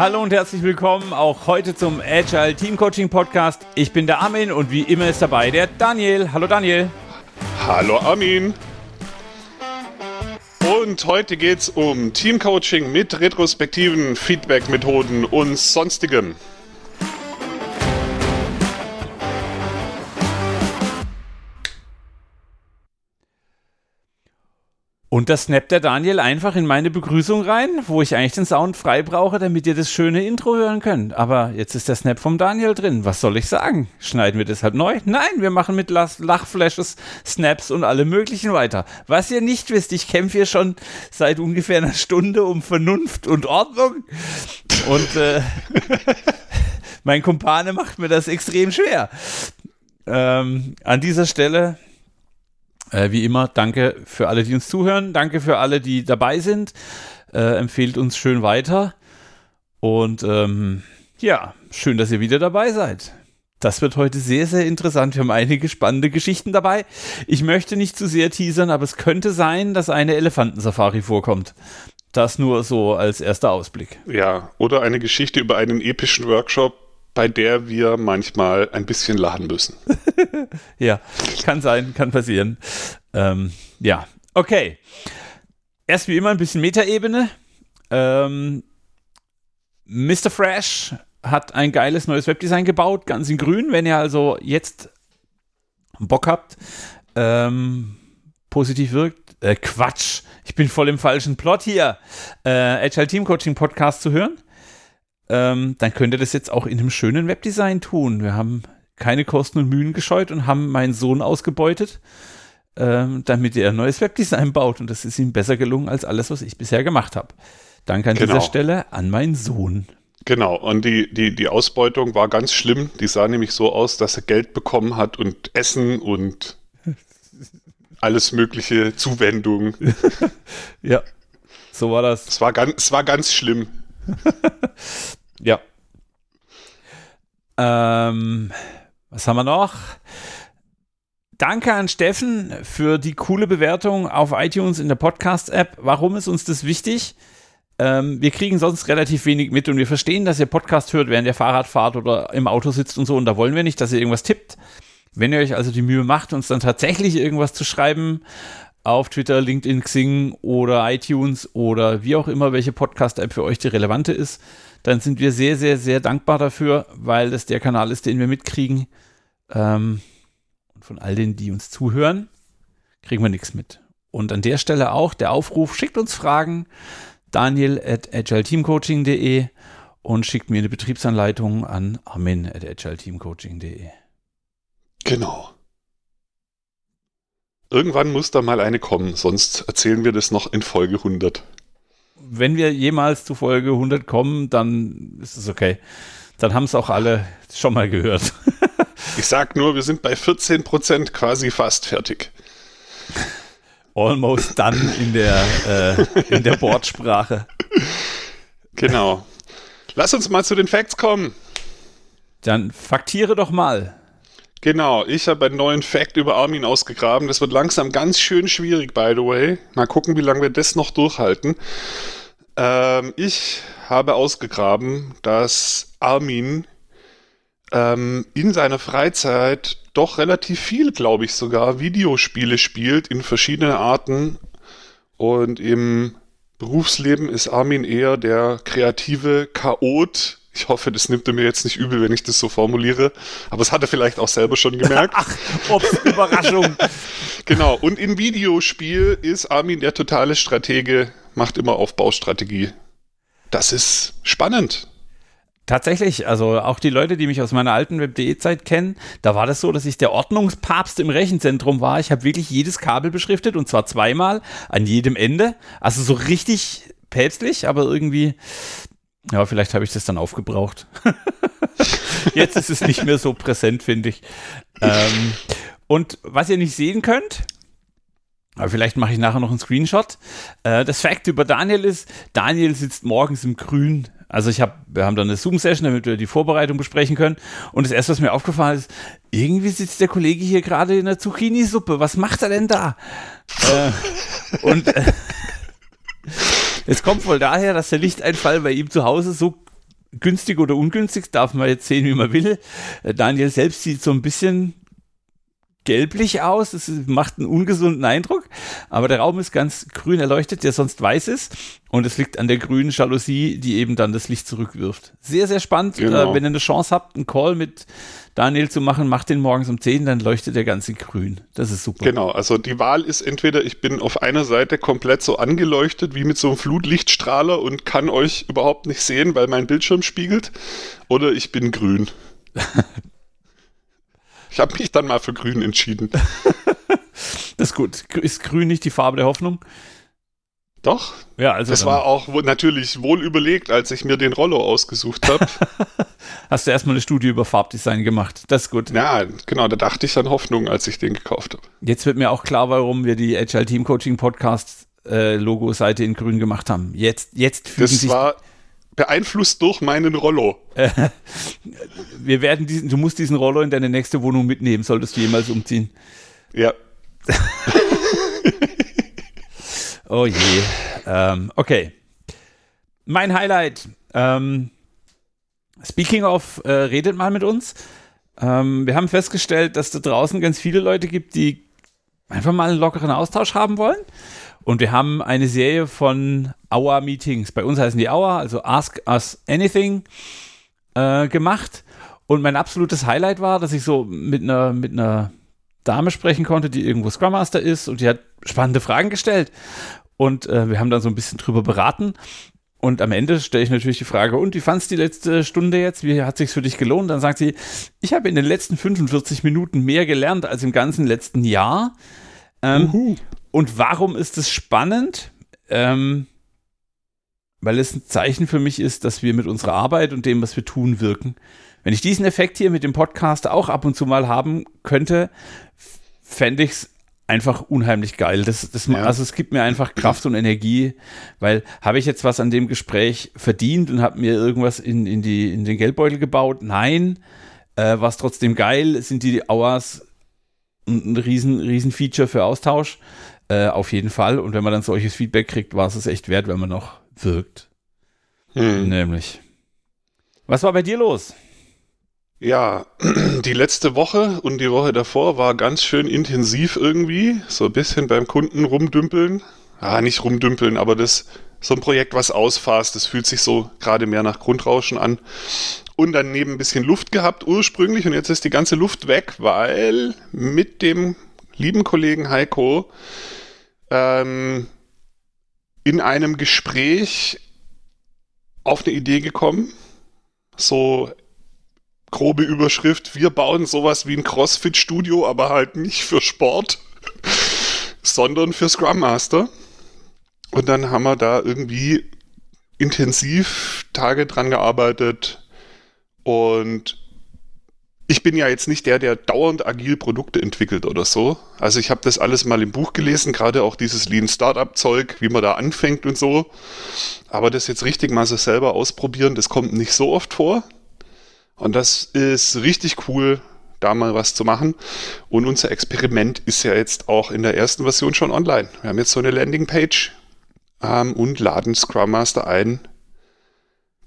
Hallo und herzlich willkommen auch heute zum Agile Team Coaching Podcast. Ich bin der Armin und wie immer ist dabei der Daniel. Hallo Daniel. Hallo Armin. Und heute geht es um Teamcoaching mit retrospektiven Feedback-Methoden und sonstigem. Und das snappt der Daniel einfach in meine Begrüßung rein, wo ich eigentlich den Sound frei brauche, damit ihr das schöne Intro hören könnt. Aber jetzt ist der Snap vom Daniel drin. Was soll ich sagen? Schneiden wir deshalb neu? Nein, wir machen mit Lachflashes, Snaps und alle möglichen weiter. Was ihr nicht wisst, ich kämpfe hier schon seit ungefähr einer Stunde um Vernunft und Ordnung. Und äh, mein Kumpane macht mir das extrem schwer. Ähm, an dieser Stelle äh, wie immer, danke für alle, die uns zuhören. Danke für alle, die dabei sind. Äh, empfehlt uns schön weiter. Und ähm, ja, schön, dass ihr wieder dabei seid. Das wird heute sehr, sehr interessant. Wir haben einige spannende Geschichten dabei. Ich möchte nicht zu sehr teasern, aber es könnte sein, dass eine Elefantensafari vorkommt. Das nur so als erster Ausblick. Ja, oder eine Geschichte über einen epischen Workshop, bei der wir manchmal ein bisschen lachen müssen. ja, kann sein, kann passieren. Ähm, ja, okay. Erst wie immer ein bisschen Metaebene. Ähm, Mr. Fresh hat ein geiles neues Webdesign gebaut, ganz in grün. Wenn ihr also jetzt Bock habt, ähm, positiv wirkt, äh, Quatsch, ich bin voll im falschen Plot hier, äh, Agile Team Coaching Podcast zu hören ähm, dann könnt ihr das jetzt auch in einem schönen Webdesign tun. Wir haben keine Kosten und Mühen gescheut und haben meinen Sohn ausgebeutet, ähm, damit er ein neues Webdesign baut. Und das ist ihm besser gelungen als alles, was ich bisher gemacht habe. Danke an genau. dieser Stelle an meinen Sohn. Genau, und die, die, die Ausbeutung war ganz schlimm. Die sah nämlich so aus, dass er Geld bekommen hat und Essen und alles mögliche Zuwendung. ja, so war das. Es war ganz, es war ganz schlimm. Ja. Ähm, was haben wir noch? Danke an Steffen für die coole Bewertung auf iTunes in der Podcast-App. Warum ist uns das wichtig? Ähm, wir kriegen sonst relativ wenig mit und wir verstehen, dass ihr Podcast hört, während ihr Fahrrad fahrt oder im Auto sitzt und so. Und da wollen wir nicht, dass ihr irgendwas tippt. Wenn ihr euch also die Mühe macht, uns dann tatsächlich irgendwas zu schreiben auf Twitter, LinkedIn, Xing oder iTunes oder wie auch immer, welche Podcast-App für euch die relevante ist, dann sind wir sehr, sehr, sehr dankbar dafür, weil das der Kanal ist, den wir mitkriegen. Ähm, und von all denen, die uns zuhören, kriegen wir nichts mit. Und an der Stelle auch der Aufruf, schickt uns Fragen, daniel at agileteamcoaching.de und schickt mir eine Betriebsanleitung an armin at agileteamcoaching.de. Genau. Irgendwann muss da mal eine kommen, sonst erzählen wir das noch in Folge 100 wenn wir jemals zu Folge 100 kommen, dann ist es okay. Dann haben es auch alle schon mal gehört. ich sag nur, wir sind bei 14 Prozent quasi fast fertig. Almost done in der, äh, in der Bordsprache. Genau. Lass uns mal zu den Facts kommen. Dann faktiere doch mal. Genau, ich habe einen neuen Fact über Armin ausgegraben. Das wird langsam ganz schön schwierig, by the way. Mal gucken, wie lange wir das noch durchhalten. Ähm, ich habe ausgegraben, dass Armin ähm, in seiner Freizeit doch relativ viel, glaube ich sogar, Videospiele spielt in verschiedenen Arten. Und im Berufsleben ist Armin eher der kreative Chaot, ich hoffe, das nimmt er mir jetzt nicht übel, wenn ich das so formuliere. Aber es hat er vielleicht auch selber schon gemerkt. Ach, ups, Überraschung. genau. Und im Videospiel ist Armin der totale Stratege, macht immer Aufbaustrategie. Das ist spannend. Tatsächlich, also auch die Leute, die mich aus meiner alten Web.de-Zeit kennen, da war das so, dass ich der Ordnungspapst im Rechenzentrum war. Ich habe wirklich jedes Kabel beschriftet und zwar zweimal an jedem Ende. Also so richtig päpstlich, aber irgendwie ja, vielleicht habe ich das dann aufgebraucht. Jetzt ist es nicht mehr so präsent, finde ich. Ähm, und was ihr nicht sehen könnt, aber vielleicht mache ich nachher noch einen Screenshot. Äh, das Fact über Daniel ist, Daniel sitzt morgens im Grün. Also ich habe, wir haben dann eine Zoom-Session, damit wir die Vorbereitung besprechen können. Und das erste, was mir aufgefallen ist, irgendwie sitzt der Kollege hier gerade in der Zucchini-Suppe. Was macht er denn da? äh, und äh, es kommt wohl daher, dass der Lichteinfall bei ihm zu Hause so günstig oder ungünstig, darf man jetzt sehen, wie man will. Äh, Daniel selbst sieht so ein bisschen gelblich aus. Es macht einen ungesunden Eindruck. Aber der Raum ist ganz grün erleuchtet, der sonst weiß ist. Und es liegt an der grünen Jalousie, die eben dann das Licht zurückwirft. Sehr, sehr spannend. Genau. Äh, wenn ihr eine Chance habt, einen Call mit Daniel zu machen, macht den morgens um 10, dann leuchtet der ganze grün. Das ist super. Genau, also die Wahl ist entweder, ich bin auf einer Seite komplett so angeleuchtet wie mit so einem Flutlichtstrahler und kann euch überhaupt nicht sehen, weil mein Bildschirm spiegelt, oder ich bin grün. ich habe mich dann mal für grün entschieden. das ist gut. Ist grün nicht die Farbe der Hoffnung? Doch. Ja, also. Das war auch natürlich wohl überlegt, als ich mir den Rollo ausgesucht habe. Hast du erstmal eine Studie über Farbdesign gemacht. Das ist gut. Ja, genau, da dachte ich an Hoffnung, als ich den gekauft habe. Jetzt wird mir auch klar, warum wir die Agile Team Coaching Podcast äh, Logo-Seite in grün gemacht haben. Jetzt, jetzt das sich. war beeinflusst durch meinen Rollo. wir werden diesen, du musst diesen Rollo in deine nächste Wohnung mitnehmen, solltest du jemals umziehen. Ja. Oh je. Ähm, okay. Mein Highlight. Ähm, speaking of, äh, redet mal mit uns. Ähm, wir haben festgestellt, dass da draußen ganz viele Leute gibt, die einfach mal einen lockeren Austausch haben wollen. Und wir haben eine Serie von Hour Meetings. Bei uns heißen die Hour, also Ask Us Anything, äh, gemacht. Und mein absolutes Highlight war, dass ich so mit einer, mit einer Dame sprechen konnte, die irgendwo Scrum Master ist und die hat spannende Fragen gestellt. Und äh, wir haben da so ein bisschen drüber beraten. Und am Ende stelle ich natürlich die Frage, und wie fandst du die letzte Stunde jetzt? Wie hat sich's für dich gelohnt? Dann sagt sie, ich habe in den letzten 45 Minuten mehr gelernt als im ganzen letzten Jahr. Ähm, und warum ist es spannend? Ähm, weil es ein Zeichen für mich ist, dass wir mit unserer Arbeit und dem, was wir tun, wirken. Wenn ich diesen Effekt hier mit dem Podcast auch ab und zu mal haben könnte, fände ich es einfach unheimlich geil. Das, das, ja. Also es gibt mir einfach Kraft und Energie, weil habe ich jetzt was an dem Gespräch verdient und habe mir irgendwas in, in, die, in den Geldbeutel gebaut? Nein. Äh, war es trotzdem geil? Sind die Hours ein, ein riesen, riesen Feature für Austausch? Äh, auf jeden Fall. Und wenn man dann solches Feedback kriegt, war es es echt wert, wenn man noch wirkt. Hm. Nämlich. Was war bei dir los? Ja, die letzte Woche und die Woche davor war ganz schön intensiv irgendwie. So ein bisschen beim Kunden rumdümpeln. Ah, nicht rumdümpeln, aber das so ein Projekt, was ausfasst. Das fühlt sich so gerade mehr nach Grundrauschen an. Und dann neben ein bisschen Luft gehabt ursprünglich und jetzt ist die ganze Luft weg, weil mit dem lieben Kollegen Heiko ähm, in einem Gespräch auf eine Idee gekommen. So grobe Überschrift, wir bauen sowas wie ein CrossFit-Studio, aber halt nicht für Sport, sondern für Scrum Master. Und dann haben wir da irgendwie intensiv Tage dran gearbeitet und ich bin ja jetzt nicht der, der dauernd agil Produkte entwickelt oder so. Also ich habe das alles mal im Buch gelesen, gerade auch dieses Lean Startup Zeug, wie man da anfängt und so. Aber das jetzt richtig mal so selber ausprobieren, das kommt nicht so oft vor. Und das ist richtig cool, da mal was zu machen. Und unser Experiment ist ja jetzt auch in der ersten Version schon online. Wir haben jetzt so eine Landingpage ähm, und laden Scrum Master ein,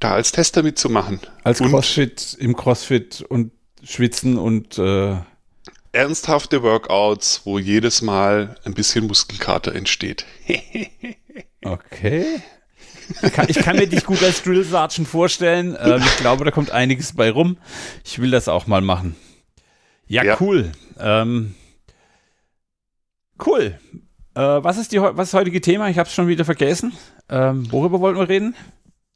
da als Tester mitzumachen. Als und Crossfit, im Crossfit und schwitzen und äh ernsthafte Workouts, wo jedes Mal ein bisschen Muskelkater entsteht. okay. Ich kann, ich kann, mir dich gut als Drill Sergeant vorstellen. Ähm, ich glaube, da kommt einiges bei rum. Ich will das auch mal machen. Ja, ja. cool. Ähm, cool. Äh, was, ist die, was das heutige Thema? Ich habe es schon wieder vergessen. Ähm, worüber wollten wir reden?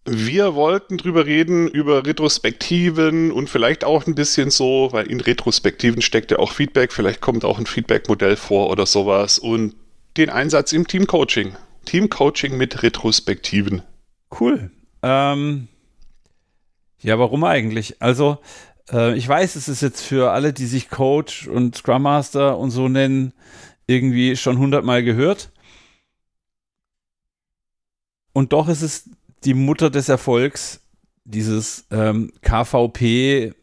Wir wollten drüber reden, über Retrospektiven und vielleicht auch ein bisschen so, weil in Retrospektiven steckt ja auch Feedback, vielleicht kommt auch ein Feedback-Modell vor oder sowas und den Einsatz im Teamcoaching. Teamcoaching mit Retrospektiven. Cool. Ähm, ja, warum eigentlich? Also, äh, ich weiß, es ist jetzt für alle, die sich Coach und Scrum Master und so nennen, irgendwie schon hundertmal gehört. Und doch ist es die Mutter des Erfolgs, dieses ähm, KVP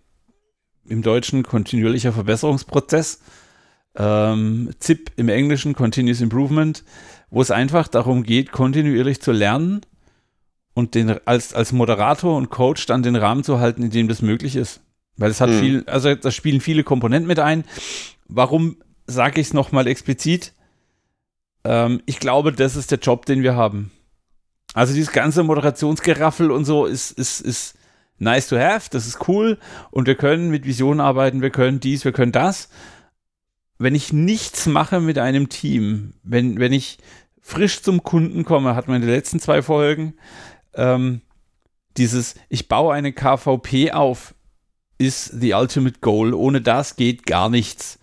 im Deutschen kontinuierlicher Verbesserungsprozess, ähm, ZIP im Englischen Continuous Improvement wo es einfach darum geht, kontinuierlich zu lernen und den als, als Moderator und Coach dann den Rahmen zu halten, in dem das möglich ist. Weil es hat mhm. viel, also da spielen viele Komponenten mit ein. Warum sage ich es nochmal explizit? Ähm, ich glaube, das ist der Job, den wir haben. Also dieses ganze Moderationsgeraffel und so ist, ist, ist nice to have, das ist cool und wir können mit Visionen arbeiten, wir können dies, wir können das. Wenn ich nichts mache mit einem Team, wenn, wenn ich frisch zum Kunden komme, hat man in den letzten zwei Folgen, ähm, dieses, ich baue eine KVP auf, ist the ultimate goal. Ohne das geht gar nichts.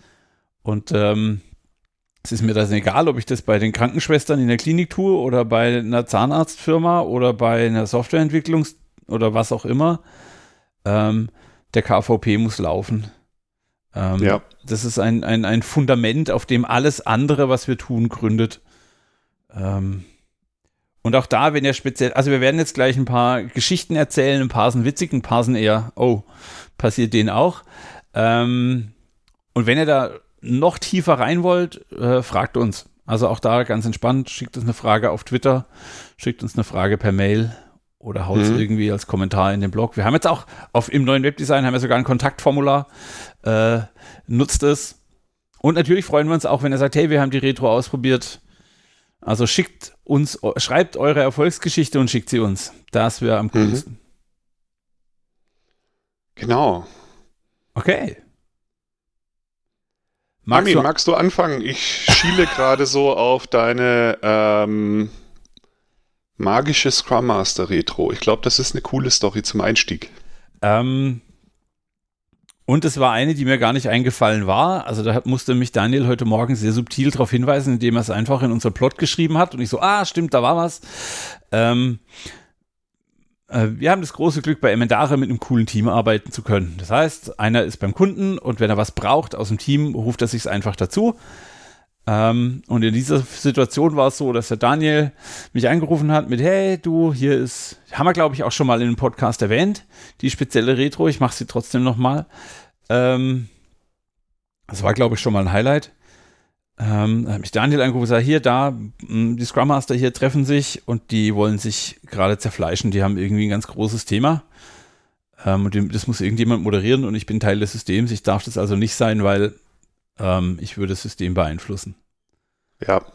Und ähm, es ist mir das egal, ob ich das bei den Krankenschwestern in der Klinik tue oder bei einer Zahnarztfirma oder bei einer Softwareentwicklung oder was auch immer. Ähm, der KVP muss laufen. Ähm, ja. Das ist ein, ein, ein Fundament, auf dem alles andere, was wir tun, gründet. Ähm, und auch da, wenn ihr speziell, also wir werden jetzt gleich ein paar Geschichten erzählen, ein paar sind witzig, ein paar sind eher, oh, passiert denen auch. Ähm, und wenn ihr da noch tiefer rein wollt, äh, fragt uns. Also auch da ganz entspannt, schickt uns eine Frage auf Twitter, schickt uns eine Frage per Mail oder haut es mhm. irgendwie als Kommentar in den Blog. Wir haben jetzt auch auf im neuen Webdesign haben wir sogar ein Kontaktformular. Äh, nutzt es. Und natürlich freuen wir uns auch, wenn ihr sagt, hey, wir haben die Retro ausprobiert. Also schickt uns, schreibt eure Erfolgsgeschichte und schickt sie uns. Das wäre am mhm. coolsten. Genau. Okay. Magst Armin, du magst du anfangen? Ich schiele gerade so auf deine ähm, magische Scrum Master Retro. Ich glaube, das ist eine coole Story zum Einstieg. Ähm, und es war eine, die mir gar nicht eingefallen war. Also da musste mich Daniel heute Morgen sehr subtil darauf hinweisen, indem er es einfach in unser Plot geschrieben hat. Und ich so, ah, stimmt, da war was. Ähm, äh, wir haben das große Glück, bei Emendare mit einem coolen Team arbeiten zu können. Das heißt, einer ist beim Kunden und wenn er was braucht aus dem Team, ruft er sich einfach dazu. Ähm, und in dieser Situation war es so, dass der Daniel mich angerufen hat mit, hey, du, hier ist, haben wir glaube ich auch schon mal in einem Podcast erwähnt, die spezielle Retro, ich mache sie trotzdem nochmal. Ähm, das war glaube ich schon mal ein Highlight. Ähm, hat mich Daniel angerufen und gesagt, hier, da, die Scrum Master hier treffen sich und die wollen sich gerade zerfleischen. Die haben irgendwie ein ganz großes Thema. Ähm, und das muss irgendjemand moderieren und ich bin Teil des Systems. Ich darf das also nicht sein, weil ähm, ich würde das System beeinflussen. Ja,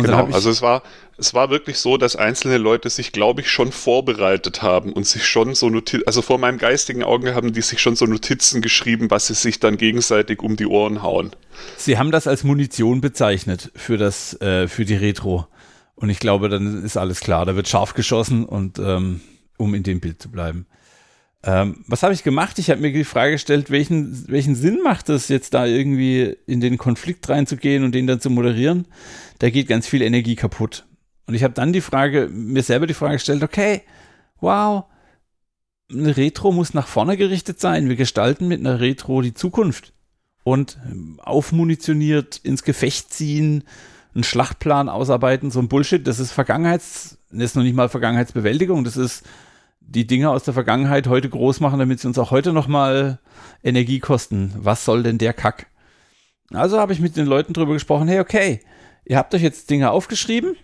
und genau, also es war, es war wirklich so, dass einzelne Leute sich, glaube ich, schon vorbereitet haben und sich schon so Notizen, also vor meinem geistigen Auge haben die sich schon so Notizen geschrieben, was sie sich dann gegenseitig um die Ohren hauen. Sie haben das als Munition bezeichnet für das, äh, für die Retro. Und ich glaube, dann ist alles klar. Da wird scharf geschossen und ähm, um in dem Bild zu bleiben. Ähm, was habe ich gemacht? Ich habe mir die Frage gestellt, welchen, welchen Sinn macht es jetzt da irgendwie in den Konflikt reinzugehen und den dann zu moderieren? Da geht ganz viel Energie kaputt. Und ich habe dann die Frage, mir selber die Frage gestellt, okay, wow, eine Retro muss nach vorne gerichtet sein. Wir gestalten mit einer Retro die Zukunft. Und aufmunitioniert ins Gefecht ziehen, einen Schlachtplan ausarbeiten, so ein Bullshit, das ist Vergangenheits, das ist noch nicht mal Vergangenheitsbewältigung, das ist die Dinge aus der Vergangenheit heute groß machen, damit sie uns auch heute nochmal Energie kosten. Was soll denn der Kack? Also habe ich mit den Leuten drüber gesprochen, hey, okay, ihr habt euch jetzt Dinge aufgeschrieben.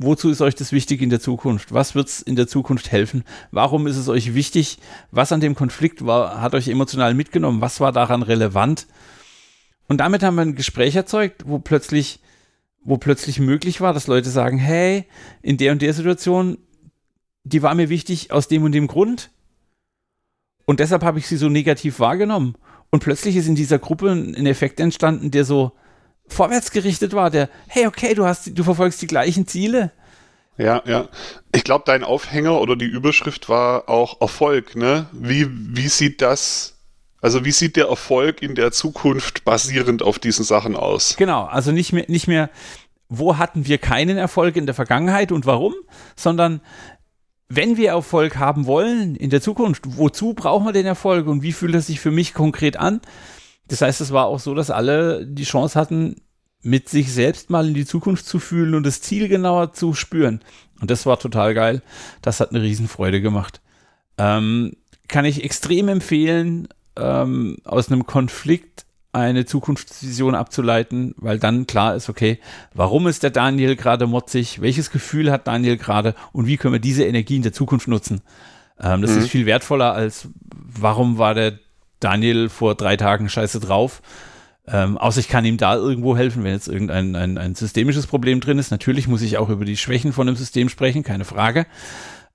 Wozu ist euch das wichtig in der Zukunft? Was wird es in der Zukunft helfen? Warum ist es euch wichtig? Was an dem Konflikt war, hat euch emotional mitgenommen? Was war daran relevant? Und damit haben wir ein Gespräch erzeugt, wo plötzlich wo plötzlich möglich war, dass Leute sagen, hey, in der und der Situation, die war mir wichtig aus dem und dem Grund. Und deshalb habe ich sie so negativ wahrgenommen. Und plötzlich ist in dieser Gruppe ein Effekt entstanden, der so vorwärtsgerichtet war, der, hey, okay, du hast, du verfolgst die gleichen Ziele. Ja, ja. Ich glaube, dein Aufhänger oder die Überschrift war auch Erfolg, ne? Wie, wie sieht das also wie sieht der Erfolg in der Zukunft basierend auf diesen Sachen aus? Genau, also nicht mehr, nicht mehr, wo hatten wir keinen Erfolg in der Vergangenheit und warum, sondern wenn wir Erfolg haben wollen in der Zukunft, wozu brauchen wir den Erfolg und wie fühlt er sich für mich konkret an? Das heißt, es war auch so, dass alle die Chance hatten, mit sich selbst mal in die Zukunft zu fühlen und das Ziel genauer zu spüren. Und das war total geil. Das hat eine Riesenfreude gemacht. Ähm, kann ich extrem empfehlen, ähm, aus einem Konflikt eine Zukunftsvision abzuleiten, weil dann klar ist, okay, warum ist der Daniel gerade motzig, welches Gefühl hat Daniel gerade und wie können wir diese Energie in der Zukunft nutzen. Ähm, das mhm. ist viel wertvoller als, warum war der Daniel vor drei Tagen scheiße drauf. Ähm, außer ich kann ihm da irgendwo helfen, wenn jetzt irgendein ein, ein systemisches Problem drin ist. Natürlich muss ich auch über die Schwächen von dem System sprechen, keine Frage.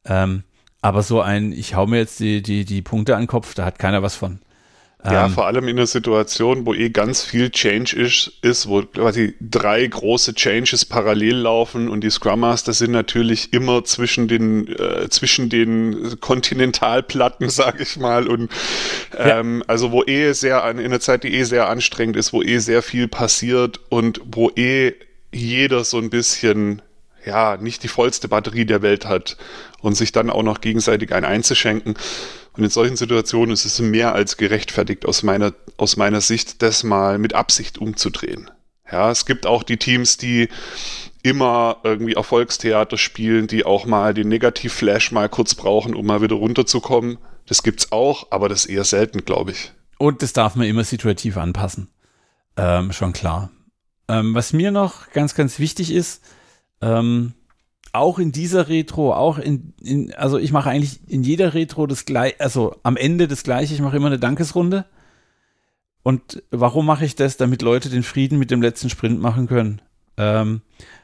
Ähm, aber so ein, ich hau mir jetzt die, die, die Punkte an den Kopf, da hat keiner was von. Ja, ähm, vor allem in einer Situation, wo eh ganz viel Change ist, ist, wo quasi drei große Changes parallel laufen und die Scrum Master sind natürlich immer zwischen den äh, zwischen den Kontinentalplatten, sag ich mal, und ähm, ja. also wo eh sehr an in einer Zeit, die eh sehr anstrengend ist, wo eh sehr viel passiert und wo eh jeder so ein bisschen ja nicht die vollste Batterie der Welt hat und sich dann auch noch gegenseitig ein einzuschenken und in solchen Situationen ist es mehr als gerechtfertigt aus meiner, aus meiner Sicht, das mal mit Absicht umzudrehen. Ja, es gibt auch die Teams, die immer irgendwie Erfolgstheater spielen, die auch mal den Negativ-Flash mal kurz brauchen, um mal wieder runterzukommen. Das gibt's auch, aber das eher selten, glaube ich. Und das darf man immer situativ anpassen. Ähm, schon klar. Ähm, was mir noch ganz, ganz wichtig ist, ähm, auch in dieser Retro, auch in, in also ich mache eigentlich in jeder Retro das gleiche, also am Ende das gleiche, ich mache immer eine Dankesrunde. Und warum mache ich das? Damit Leute den Frieden mit dem letzten Sprint machen können. Ähm,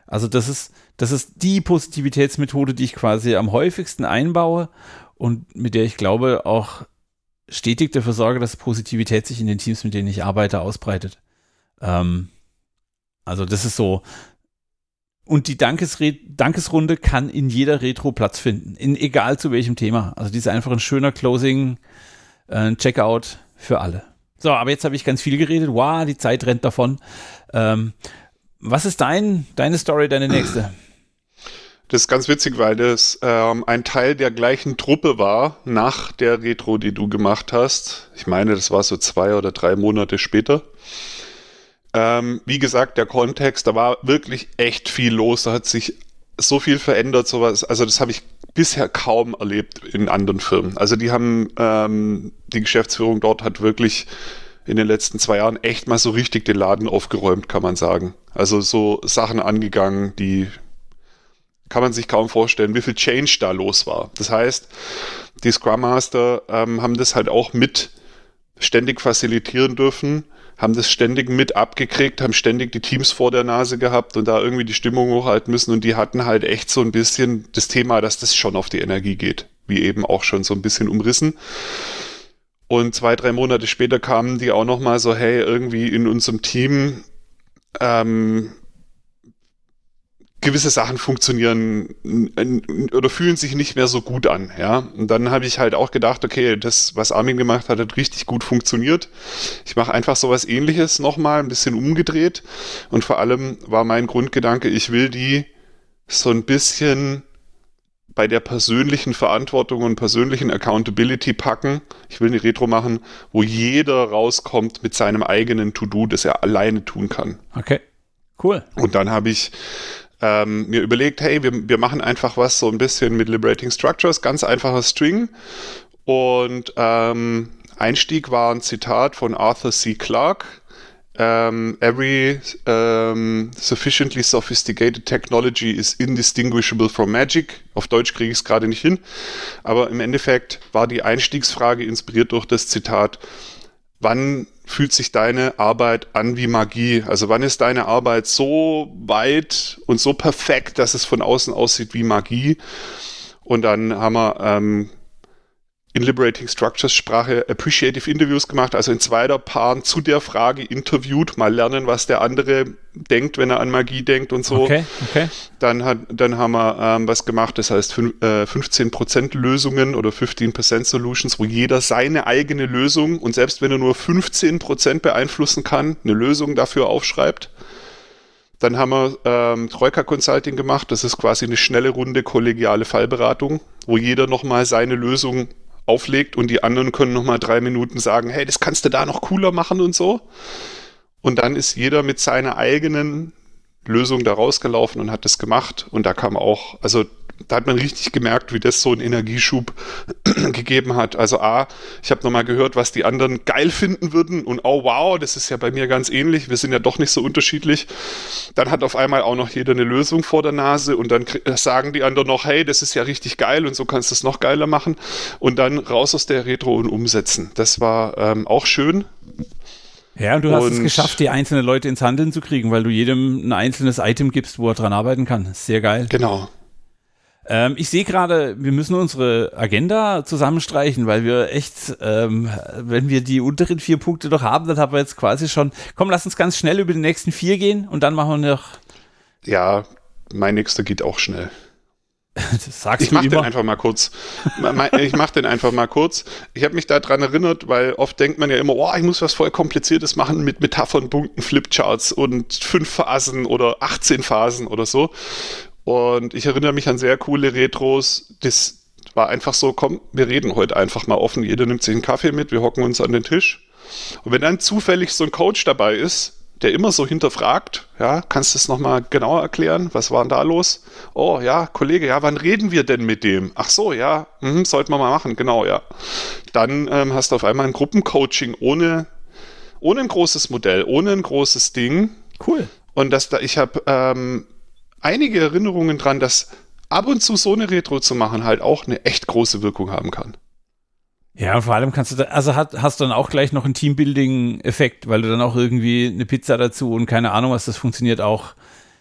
also das ist, das ist die Positivitätsmethode, die ich quasi am häufigsten einbaue und mit der ich glaube auch stetig dafür sorge, dass Positivität sich in den Teams, mit denen ich arbeite, ausbreitet. Ähm, also das ist so, und die Dankesre Dankesrunde kann in jeder Retro Platz finden, in egal zu welchem Thema. Also die ist einfach ein schöner Closing, äh, Checkout für alle. So, aber jetzt habe ich ganz viel geredet. Wow, die Zeit rennt davon. Ähm, was ist dein, deine Story, deine nächste? Das ist ganz witzig, weil das ähm, ein Teil der gleichen Truppe war nach der Retro, die du gemacht hast. Ich meine, das war so zwei oder drei Monate später. Ähm, wie gesagt, der Kontext, da war wirklich echt viel los. Da hat sich so viel verändert, sowas. Also das habe ich bisher kaum erlebt in anderen Firmen. Also die haben, ähm, die Geschäftsführung dort hat wirklich in den letzten zwei Jahren echt mal so richtig den Laden aufgeräumt, kann man sagen. Also so Sachen angegangen, die kann man sich kaum vorstellen, wie viel Change da los war. Das heißt, die Scrum Master ähm, haben das halt auch mit ständig facilitieren dürfen haben das ständig mit abgekriegt, haben ständig die Teams vor der Nase gehabt und da irgendwie die Stimmung hochhalten müssen und die hatten halt echt so ein bisschen das Thema, dass das schon auf die Energie geht, wie eben auch schon so ein bisschen umrissen. Und zwei, drei Monate später kamen die auch nochmal so, hey, irgendwie in unserem Team ähm, gewisse Sachen funktionieren oder fühlen sich nicht mehr so gut an, ja. Und dann habe ich halt auch gedacht, okay, das, was Armin gemacht hat, hat richtig gut funktioniert. Ich mache einfach sowas ähnliches nochmal, ein bisschen umgedreht. Und vor allem war mein Grundgedanke, ich will die so ein bisschen bei der persönlichen Verantwortung und persönlichen Accountability packen. Ich will eine Retro machen, wo jeder rauskommt mit seinem eigenen To-Do, das er alleine tun kann. Okay. Cool. Und dann habe ich ähm, mir überlegt, hey, wir, wir machen einfach was so ein bisschen mit Liberating Structures, ganz einfacher String. Und ähm, Einstieg war ein Zitat von Arthur C. Clarke. Um, ähm, every um, sufficiently sophisticated technology is indistinguishable from magic. Auf Deutsch kriege ich es gerade nicht hin. Aber im Endeffekt war die Einstiegsfrage inspiriert durch das Zitat, wann fühlt sich deine Arbeit an wie Magie? Also wann ist deine Arbeit so weit und so perfekt, dass es von außen aussieht wie Magie? Und dann haben wir ähm, in Liberating Structures Sprache Appreciative Interviews gemacht, also in zweiter Paaren zu der Frage interviewt, mal lernen, was der andere denkt, wenn er an Magie denkt und so. Okay, okay. Dann, hat, dann haben wir ähm, was gemacht, das heißt fün äh, 15% Lösungen oder 15% Solutions, wo jeder seine eigene Lösung und selbst wenn er nur 15% beeinflussen kann, eine Lösung dafür aufschreibt. Dann haben wir ähm, Troika Consulting gemacht. Das ist quasi eine schnelle Runde kollegiale Fallberatung, wo jeder nochmal seine Lösung auflegt und die anderen können nochmal drei Minuten sagen, hey, das kannst du da noch cooler machen und so. Und dann ist jeder mit seiner eigenen Lösung da rausgelaufen und hat das gemacht. Und da kam auch, also da hat man richtig gemerkt, wie das so einen Energieschub gegeben hat. Also A, ich habe nochmal gehört, was die anderen geil finden würden und oh wow, das ist ja bei mir ganz ähnlich, wir sind ja doch nicht so unterschiedlich. Dann hat auf einmal auch noch jeder eine Lösung vor der Nase und dann sagen die anderen noch, hey, das ist ja richtig geil und so kannst du es noch geiler machen und dann raus aus der Retro und umsetzen. Das war ähm, auch schön. Ja, und du hast es geschafft, die einzelnen Leute ins Handeln zu kriegen, weil du jedem ein einzelnes Item gibst, wo er dran arbeiten kann. Sehr geil. Genau. Ähm, ich sehe gerade, wir müssen unsere Agenda zusammenstreichen, weil wir echt, ähm, wenn wir die unteren vier Punkte doch haben, dann haben wir jetzt quasi schon. Komm, lass uns ganz schnell über die nächsten vier gehen und dann machen wir noch. Ja, mein nächster geht auch schnell. Das sagst ich mache den einfach mal kurz. ich mache den einfach mal kurz. Ich habe mich daran erinnert, weil oft denkt man ja immer, oh, ich muss was voll Kompliziertes machen mit Metaphern, Punkten, Flipcharts und fünf Phasen oder 18 Phasen oder so. Und ich erinnere mich an sehr coole Retros. Das war einfach so, komm, wir reden heute einfach mal offen. Jeder nimmt sich einen Kaffee mit, wir hocken uns an den Tisch. Und wenn dann zufällig so ein Coach dabei ist, der immer so hinterfragt, ja, kannst du es nochmal genauer erklären? Was war denn da los? Oh ja, Kollege, ja, wann reden wir denn mit dem? Ach so, ja, hm, sollten wir mal machen, genau, ja. Dann ähm, hast du auf einmal ein Gruppencoaching ohne, ohne ein großes Modell, ohne ein großes Ding. Cool. Und das da, ich habe ähm, einige Erinnerungen dran, dass ab und zu so eine Retro zu machen halt auch eine echt große Wirkung haben kann. Ja, und vor allem kannst du da, also hat, hast du dann auch gleich noch einen Teambuilding-Effekt, weil du dann auch irgendwie eine Pizza dazu und keine Ahnung was, das funktioniert auch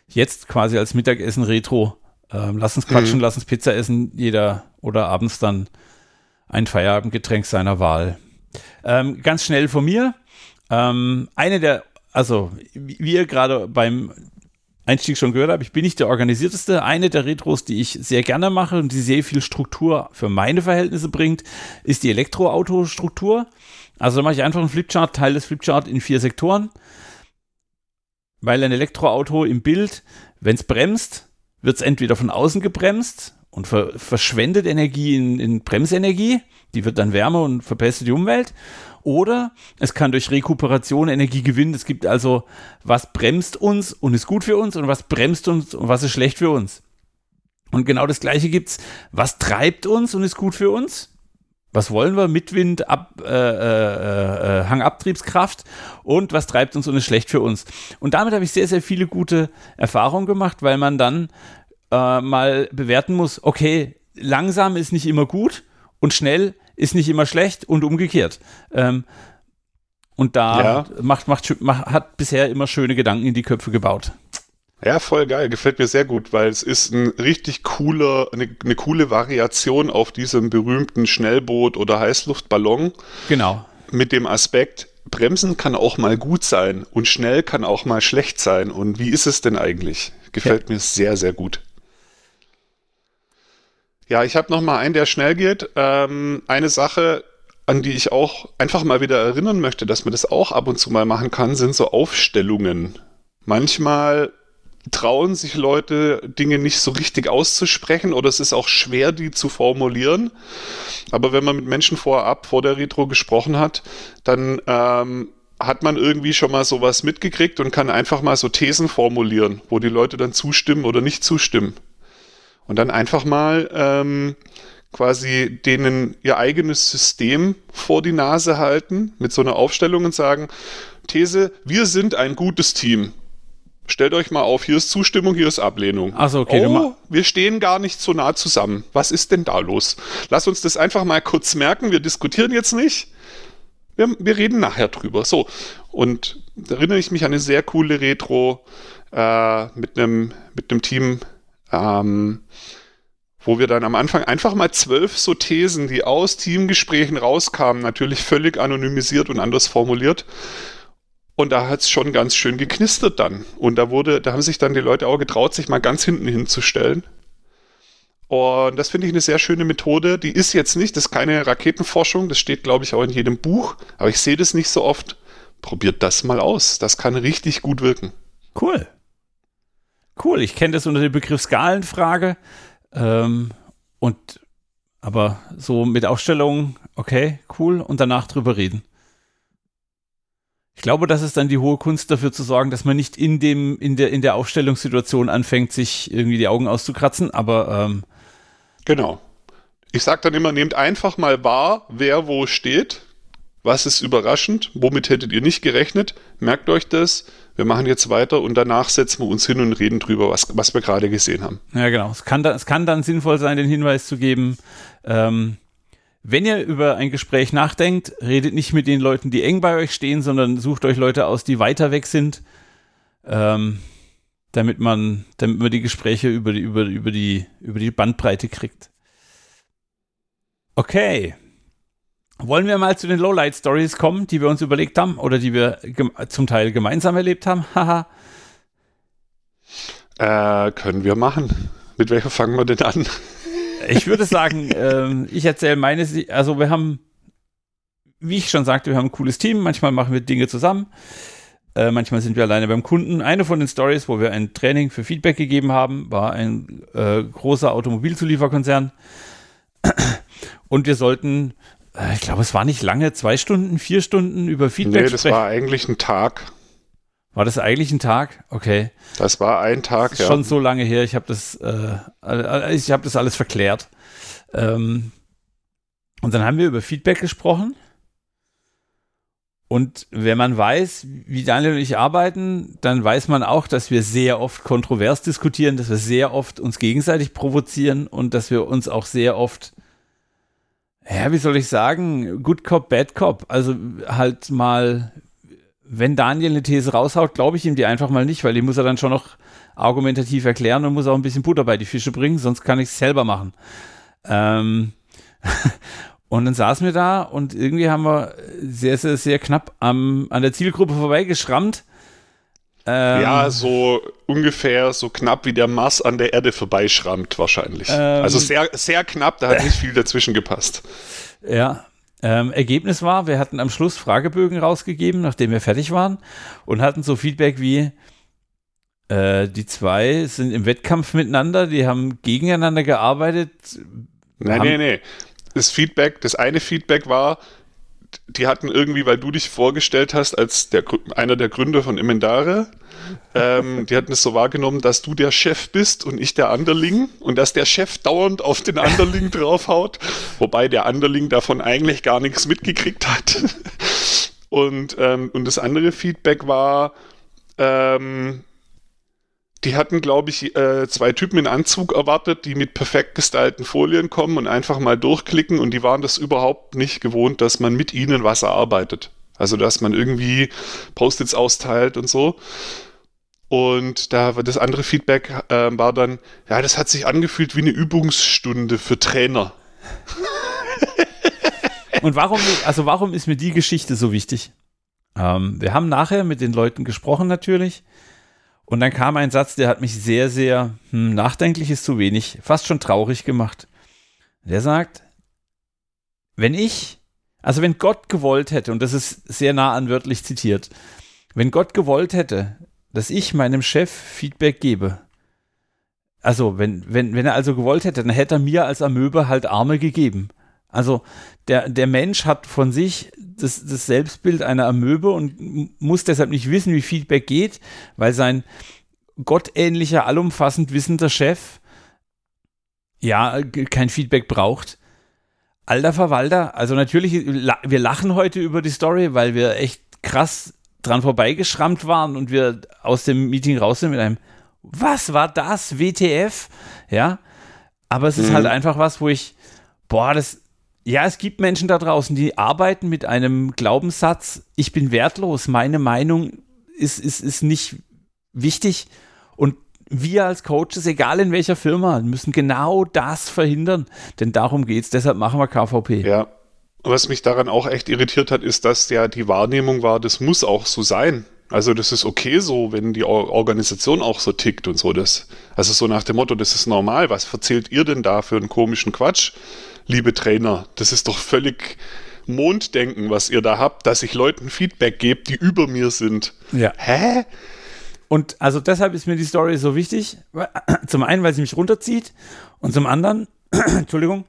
jetzt quasi als Mittagessen Retro. Ähm, lass uns quatschen, mhm. lass uns Pizza essen, jeder oder abends dann ein Feierabendgetränk seiner Wahl. Ähm, ganz schnell von mir. Ähm, eine der, also wie ihr gerade beim Einstieg schon gehört habe, ich bin nicht der organisierteste. Eine der Retros, die ich sehr gerne mache und die sehr viel Struktur für meine Verhältnisse bringt, ist die Elektroauto-Struktur. Also da mache ich einfach einen Flipchart, teile das Flipchart in vier Sektoren, weil ein Elektroauto im Bild, wenn es bremst, wird es entweder von außen gebremst und ver verschwendet Energie in, in Bremsenergie, die wird dann wärmer und verbessert die Umwelt oder es kann durch Rekuperation Energie gewinnen. Es gibt also, was bremst uns und ist gut für uns und was bremst uns und was ist schlecht für uns. Und genau das gleiche gibt es, was treibt uns und ist gut für uns. Was wollen wir? Mitwind, Ab, äh, äh, äh, Hangabtriebskraft und was treibt uns und ist schlecht für uns. Und damit habe ich sehr, sehr viele gute Erfahrungen gemacht, weil man dann äh, mal bewerten muss, okay, langsam ist nicht immer gut und schnell ist nicht immer schlecht und umgekehrt. Ähm, und da ja. macht, macht, macht, hat bisher immer schöne Gedanken in die Köpfe gebaut. Ja, voll geil. Gefällt mir sehr gut, weil es ist ein richtig cooler, eine, eine coole Variation auf diesem berühmten Schnellboot oder Heißluftballon. Genau. Mit dem Aspekt, Bremsen kann auch mal gut sein und schnell kann auch mal schlecht sein. Und wie ist es denn eigentlich? Gefällt ja. mir sehr, sehr gut. Ja, ich habe noch mal einen, der schnell geht. Ähm, eine Sache, an die ich auch einfach mal wieder erinnern möchte, dass man das auch ab und zu mal machen kann, sind so Aufstellungen. Manchmal trauen sich Leute, Dinge nicht so richtig auszusprechen oder es ist auch schwer, die zu formulieren. Aber wenn man mit Menschen vorab vor der Retro gesprochen hat, dann ähm, hat man irgendwie schon mal sowas mitgekriegt und kann einfach mal so Thesen formulieren, wo die Leute dann zustimmen oder nicht zustimmen. Und dann einfach mal ähm, quasi denen ihr eigenes System vor die Nase halten mit so einer Aufstellung und sagen, These, wir sind ein gutes Team. Stellt euch mal auf, hier ist Zustimmung, hier ist Ablehnung. Also okay, oh, wir stehen gar nicht so nah zusammen. Was ist denn da los? Lass uns das einfach mal kurz merken. Wir diskutieren jetzt nicht. Wir, wir reden nachher drüber. So. Und da erinnere ich mich an eine sehr coole Retro äh, mit einem mit einem Team ähm, wo wir dann am Anfang einfach mal zwölf so Thesen, die aus Teamgesprächen rauskamen, natürlich völlig anonymisiert und anders formuliert. Und da hat es schon ganz schön geknistert dann. Und da wurde, da haben sich dann die Leute auch getraut, sich mal ganz hinten hinzustellen. Und das finde ich eine sehr schöne Methode. Die ist jetzt nicht, das ist keine Raketenforschung, das steht, glaube ich, auch in jedem Buch, aber ich sehe das nicht so oft. Probiert das mal aus. Das kann richtig gut wirken. Cool. Cool, ich kenne das unter dem Begriff Skalenfrage. Ähm, und aber so mit Ausstellungen, okay, cool, und danach drüber reden. Ich glaube, das ist dann die hohe Kunst dafür zu sorgen, dass man nicht in dem, in der, in der Aufstellungssituation anfängt, sich irgendwie die Augen auszukratzen, aber ähm, Genau. Ich sage dann immer, nehmt einfach mal wahr, wer wo steht. Was ist überraschend? Womit hättet ihr nicht gerechnet? Merkt euch das. Wir machen jetzt weiter und danach setzen wir uns hin und reden drüber, was, was wir gerade gesehen haben. Ja, genau. Es kann, da, es kann dann sinnvoll sein, den Hinweis zu geben, ähm, wenn ihr über ein Gespräch nachdenkt, redet nicht mit den Leuten, die eng bei euch stehen, sondern sucht euch Leute aus, die weiter weg sind, ähm, damit man, damit man die Gespräche über die, über, über die, über die Bandbreite kriegt. Okay. Wollen wir mal zu den Lowlight Stories kommen, die wir uns überlegt haben oder die wir zum Teil gemeinsam erlebt haben? Haha. äh, können wir machen. Mit welcher fangen wir denn an? ich würde sagen, äh, ich erzähle meine, also wir haben, wie ich schon sagte, wir haben ein cooles Team. Manchmal machen wir Dinge zusammen. Äh, manchmal sind wir alleine beim Kunden. Eine von den Stories, wo wir ein Training für Feedback gegeben haben, war ein äh, großer Automobilzulieferkonzern. Und wir sollten, ich glaube, es war nicht lange, zwei Stunden, vier Stunden über Feedback nee, das sprechen. war eigentlich ein Tag. War das eigentlich ein Tag? Okay. Das war ein Tag, das ist ja. Schon so lange her. Ich habe das, äh, ich habe das alles verklärt. Ähm, und dann haben wir über Feedback gesprochen. Und wenn man weiß, wie Daniel und ich arbeiten, dann weiß man auch, dass wir sehr oft kontrovers diskutieren, dass wir sehr oft uns gegenseitig provozieren und dass wir uns auch sehr oft ja, wie soll ich sagen, Good Cop, Bad Cop. Also halt mal, wenn Daniel eine These raushaut, glaube ich ihm die einfach mal nicht, weil die muss er dann schon noch argumentativ erklären und muss auch ein bisschen Butter bei die Fische bringen, sonst kann ich es selber machen. Ähm und dann saßen wir da und irgendwie haben wir sehr, sehr, sehr knapp am, an der Zielgruppe vorbeigeschrammt. Ähm, ja, so ungefähr so knapp wie der Mars an der Erde vorbeischrammt wahrscheinlich. Ähm, also sehr, sehr knapp, da hat nicht viel dazwischen gepasst. Ja. Ähm, Ergebnis war, wir hatten am Schluss Fragebögen rausgegeben, nachdem wir fertig waren und hatten so Feedback wie, äh, die zwei sind im Wettkampf miteinander, die haben gegeneinander gearbeitet. Nein, nein, nein. Das Feedback, das eine Feedback war, die hatten irgendwie, weil du dich vorgestellt hast als der, einer der Gründer von Emendare, ähm, die hatten es so wahrgenommen, dass du der Chef bist und ich der Anderling und dass der Chef dauernd auf den Anderling draufhaut, wobei der Anderling davon eigentlich gar nichts mitgekriegt hat. Und, ähm, und das andere Feedback war, ähm, die hatten, glaube ich, äh, zwei Typen in Anzug erwartet, die mit perfekt gestylten Folien kommen und einfach mal durchklicken und die waren das überhaupt nicht gewohnt, dass man mit ihnen was erarbeitet. Also, dass man irgendwie Post-its austeilt und so. Und da war das andere Feedback äh, war dann, ja, das hat sich angefühlt wie eine Übungsstunde für Trainer. und warum, also warum ist mir die Geschichte so wichtig? Ähm, wir haben nachher mit den Leuten gesprochen natürlich. Und dann kam ein Satz, der hat mich sehr, sehr hm, nachdenklich ist zu wenig, fast schon traurig gemacht. Der sagt, wenn ich, also wenn Gott gewollt hätte, und das ist sehr nah an wörtlich zitiert, wenn Gott gewollt hätte, dass ich meinem Chef Feedback gebe, also wenn, wenn, wenn er also gewollt hätte, dann hätte er mir als Amöbe halt Arme gegeben. Also der, der Mensch hat von sich das, das Selbstbild einer Amöbe und muss deshalb nicht wissen, wie Feedback geht, weil sein gottähnlicher, allumfassend wissender Chef ja kein Feedback braucht. Alter Verwalter, also natürlich, wir lachen heute über die Story, weil wir echt krass dran vorbeigeschrammt waren und wir aus dem Meeting raus sind mit einem, was war das? WTF? Ja. Aber es ist mhm. halt einfach was, wo ich, boah, das, ja, es gibt Menschen da draußen, die arbeiten mit einem Glaubenssatz, ich bin wertlos, meine Meinung ist, ist, ist nicht wichtig. Und wir als Coaches, egal in welcher Firma, müssen genau das verhindern. Denn darum geht es. Deshalb machen wir KVP. Ja. Was mich daran auch echt irritiert hat, ist, dass ja die Wahrnehmung war, das muss auch so sein. Also das ist okay so, wenn die Organisation auch so tickt und so. Das, also so nach dem Motto, das ist normal. Was verzählt ihr denn da für einen komischen Quatsch? Liebe Trainer, das ist doch völlig Monddenken, was ihr da habt, dass ich Leuten Feedback gebe, die über mir sind. Ja. Hä? Und also deshalb ist mir die Story so wichtig. Zum einen, weil sie mich runterzieht und zum anderen, Entschuldigung,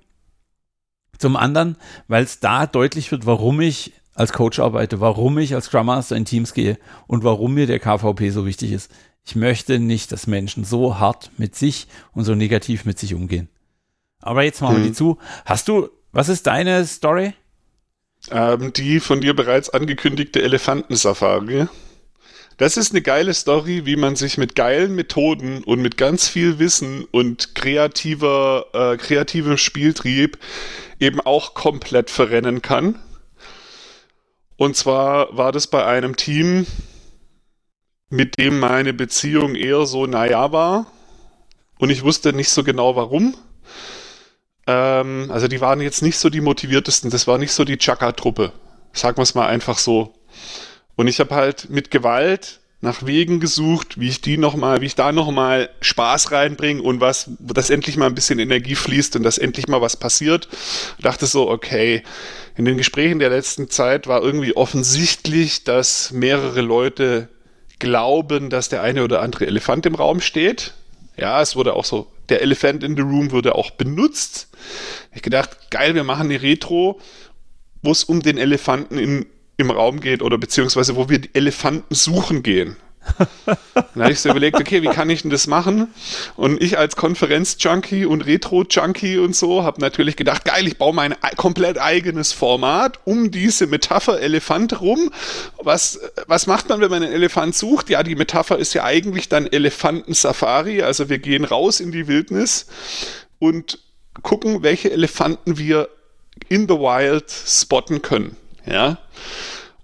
zum anderen, weil es da deutlich wird, warum ich als Coach arbeite, warum ich als Scrum Master in Teams gehe und warum mir der KVP so wichtig ist. Ich möchte nicht, dass Menschen so hart mit sich und so negativ mit sich umgehen. Aber jetzt machen wir die zu. Hast du, was ist deine Story? Ähm, die von dir bereits angekündigte Elefantensafari. Das ist eine geile Story, wie man sich mit geilen Methoden und mit ganz viel Wissen und kreativer, äh, kreativem Spieltrieb eben auch komplett verrennen kann. Und zwar war das bei einem Team, mit dem meine Beziehung eher so naja war. Und ich wusste nicht so genau warum. Ähm, also die waren jetzt nicht so die motiviertesten. Das war nicht so die Chaka-Truppe. Sagen wir es mal einfach so. Und ich habe halt mit Gewalt nach Wegen gesucht, wie ich die noch mal, wie ich da noch mal Spaß reinbringe und was, dass endlich mal ein bisschen Energie fließt und dass endlich mal was passiert. dachte so, okay, in den Gesprächen der letzten Zeit war irgendwie offensichtlich, dass mehrere Leute glauben, dass der eine oder andere Elefant im Raum steht. Ja, es wurde auch so, der Elephant in the Room wurde auch benutzt. Ich gedacht, geil, wir machen eine Retro, wo es um den Elefanten in, im Raum geht oder beziehungsweise wo wir die Elefanten suchen gehen. Dann habe ich so überlegt, okay, wie kann ich denn das machen? Und ich als Konferenz-Junkie und Retro-Junkie und so habe natürlich gedacht, geil, ich baue mein komplett eigenes Format um diese Metapher Elefant rum. Was, was macht man, wenn man einen Elefant sucht? Ja, die Metapher ist ja eigentlich dann Elefanten-Safari. Also wir gehen raus in die Wildnis und gucken, welche Elefanten wir in the wild spotten können. Ja.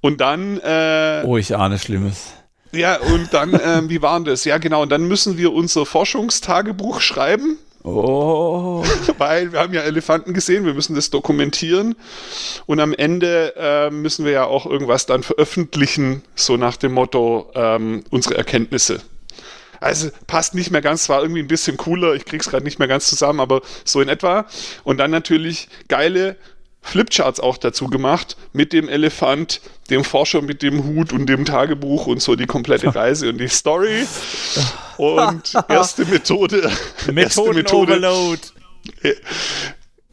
Und dann. Äh, oh, ich ahne Schlimmes. Ja, und dann, ähm, wie war das? Ja, genau, und dann müssen wir unser Forschungstagebuch schreiben. Oh. Weil wir haben ja Elefanten gesehen, wir müssen das dokumentieren. Und am Ende äh, müssen wir ja auch irgendwas dann veröffentlichen, so nach dem Motto, ähm, unsere Erkenntnisse. Also passt nicht mehr ganz, war irgendwie ein bisschen cooler, ich krieg's gerade nicht mehr ganz zusammen, aber so in etwa. Und dann natürlich geile Flipcharts auch dazu gemacht mit dem Elefant, dem Forscher mit dem Hut und dem Tagebuch und so die komplette Reise und die Story. Und erste Methode. Methoden-Overload.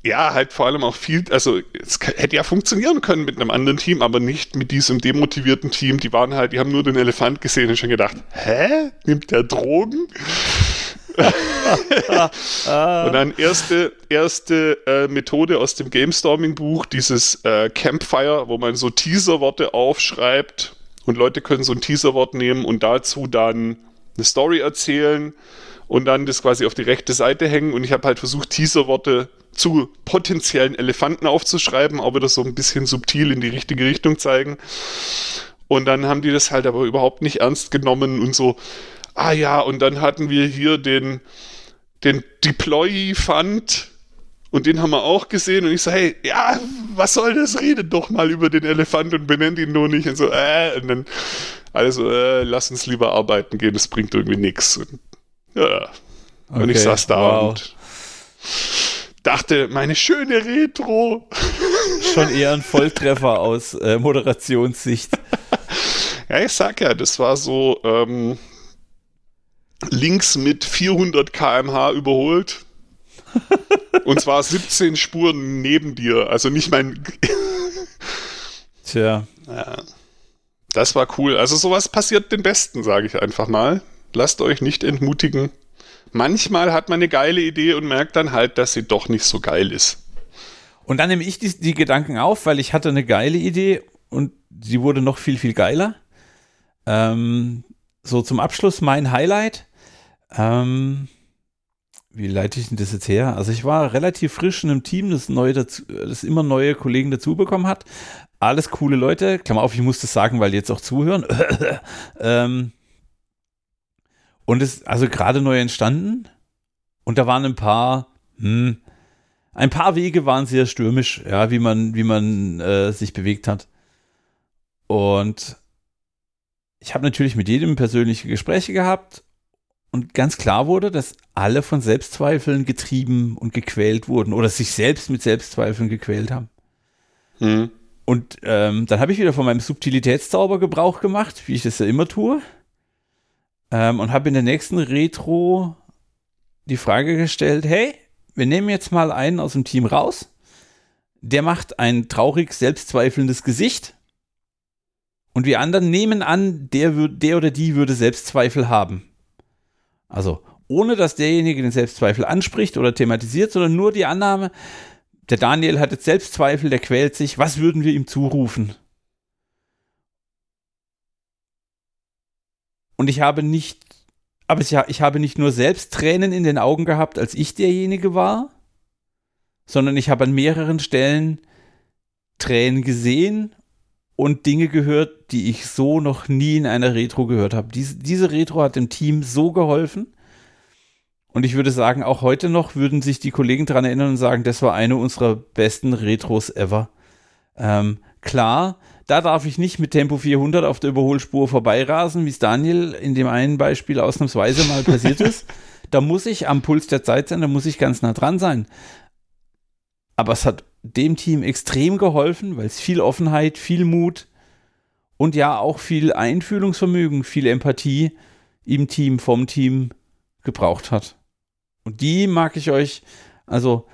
Ja, halt vor allem auch viel, also es hätte ja funktionieren können mit einem anderen Team, aber nicht mit diesem demotivierten Team. Die waren halt, die haben nur den Elefant gesehen und schon gedacht, hä? Nimmt der Drogen? und dann erste, erste äh, Methode aus dem Gamestorming-Buch, dieses äh, Campfire, wo man so Teaserworte aufschreibt und Leute können so ein Teaserwort nehmen und dazu dann eine Story erzählen und dann das quasi auf die rechte Seite hängen. Und ich habe halt versucht, Teaserworte zu potenziellen Elefanten aufzuschreiben, aber das so ein bisschen subtil in die richtige Richtung zeigen. Und dann haben die das halt aber überhaupt nicht ernst genommen und so, ah ja, und dann hatten wir hier den, den Deploy-Fund und den haben wir auch gesehen und ich so, hey, ja, was soll das? Redet doch mal über den Elefant und benennt ihn nur nicht und so, äh, und dann, also, äh, lass uns lieber arbeiten gehen, das bringt irgendwie nichts. Ja. Okay, und ich saß da wow. und dachte, meine schöne Retro. Schon eher ein Volltreffer aus äh, Moderationssicht. ja, ich sag ja, das war so, ähm, links mit 400 km/h überholt. Und zwar 17 Spuren neben dir. Also nicht mein. Tja. Ja. Das war cool. Also sowas passiert den Besten, sage ich einfach mal. Lasst euch nicht entmutigen. Manchmal hat man eine geile Idee und merkt dann halt, dass sie doch nicht so geil ist. Und dann nehme ich die, die Gedanken auf, weil ich hatte eine geile Idee und sie wurde noch viel, viel geiler. Ähm, so zum Abschluss mein Highlight. Ähm, wie leite ich denn das jetzt her? Also ich war relativ frisch in einem Team, das, neu dazu, das immer neue Kollegen dazu bekommen hat. Alles coole Leute. Klammer auf, ich muss das sagen, weil jetzt auch zuhören. ähm, und es also gerade neu entstanden. Und da waren ein paar, hm, ein paar Wege waren sehr stürmisch, ja, wie man, wie man äh, sich bewegt hat. Und ich habe natürlich mit jedem persönliche Gespräche gehabt und ganz klar wurde, dass alle von Selbstzweifeln getrieben und gequält wurden oder sich selbst mit Selbstzweifeln gequält haben. Mhm. Und ähm, dann habe ich wieder von meinem Subtilitätszauber Gebrauch gemacht, wie ich das ja immer tue. Ähm, und habe in der nächsten Retro die Frage gestellt, hey, wir nehmen jetzt mal einen aus dem Team raus. Der macht ein traurig selbstzweifelndes Gesicht. Und wir anderen nehmen an, der, der oder die würde Selbstzweifel haben. Also ohne dass derjenige den Selbstzweifel anspricht oder thematisiert, sondern nur die Annahme, der Daniel hat jetzt Selbstzweifel, der quält sich, was würden wir ihm zurufen? Und ich habe nicht, aber ich, habe nicht nur selbst Tränen in den Augen gehabt, als ich derjenige war, sondern ich habe an mehreren Stellen Tränen gesehen und Dinge gehört, die ich so noch nie in einer Retro gehört habe. Diese, diese Retro hat dem Team so geholfen. Und ich würde sagen, auch heute noch würden sich die Kollegen daran erinnern und sagen, das war eine unserer besten Retros ever. Ähm, klar, da darf ich nicht mit Tempo 400 auf der Überholspur vorbeirasen, wie es Daniel in dem einen Beispiel ausnahmsweise mal passiert ist. Da muss ich am Puls der Zeit sein, da muss ich ganz nah dran sein. Aber es hat dem Team extrem geholfen, weil es viel Offenheit, viel Mut und ja auch viel Einfühlungsvermögen, viel Empathie im Team, vom Team gebraucht hat. Und die mag ich euch, also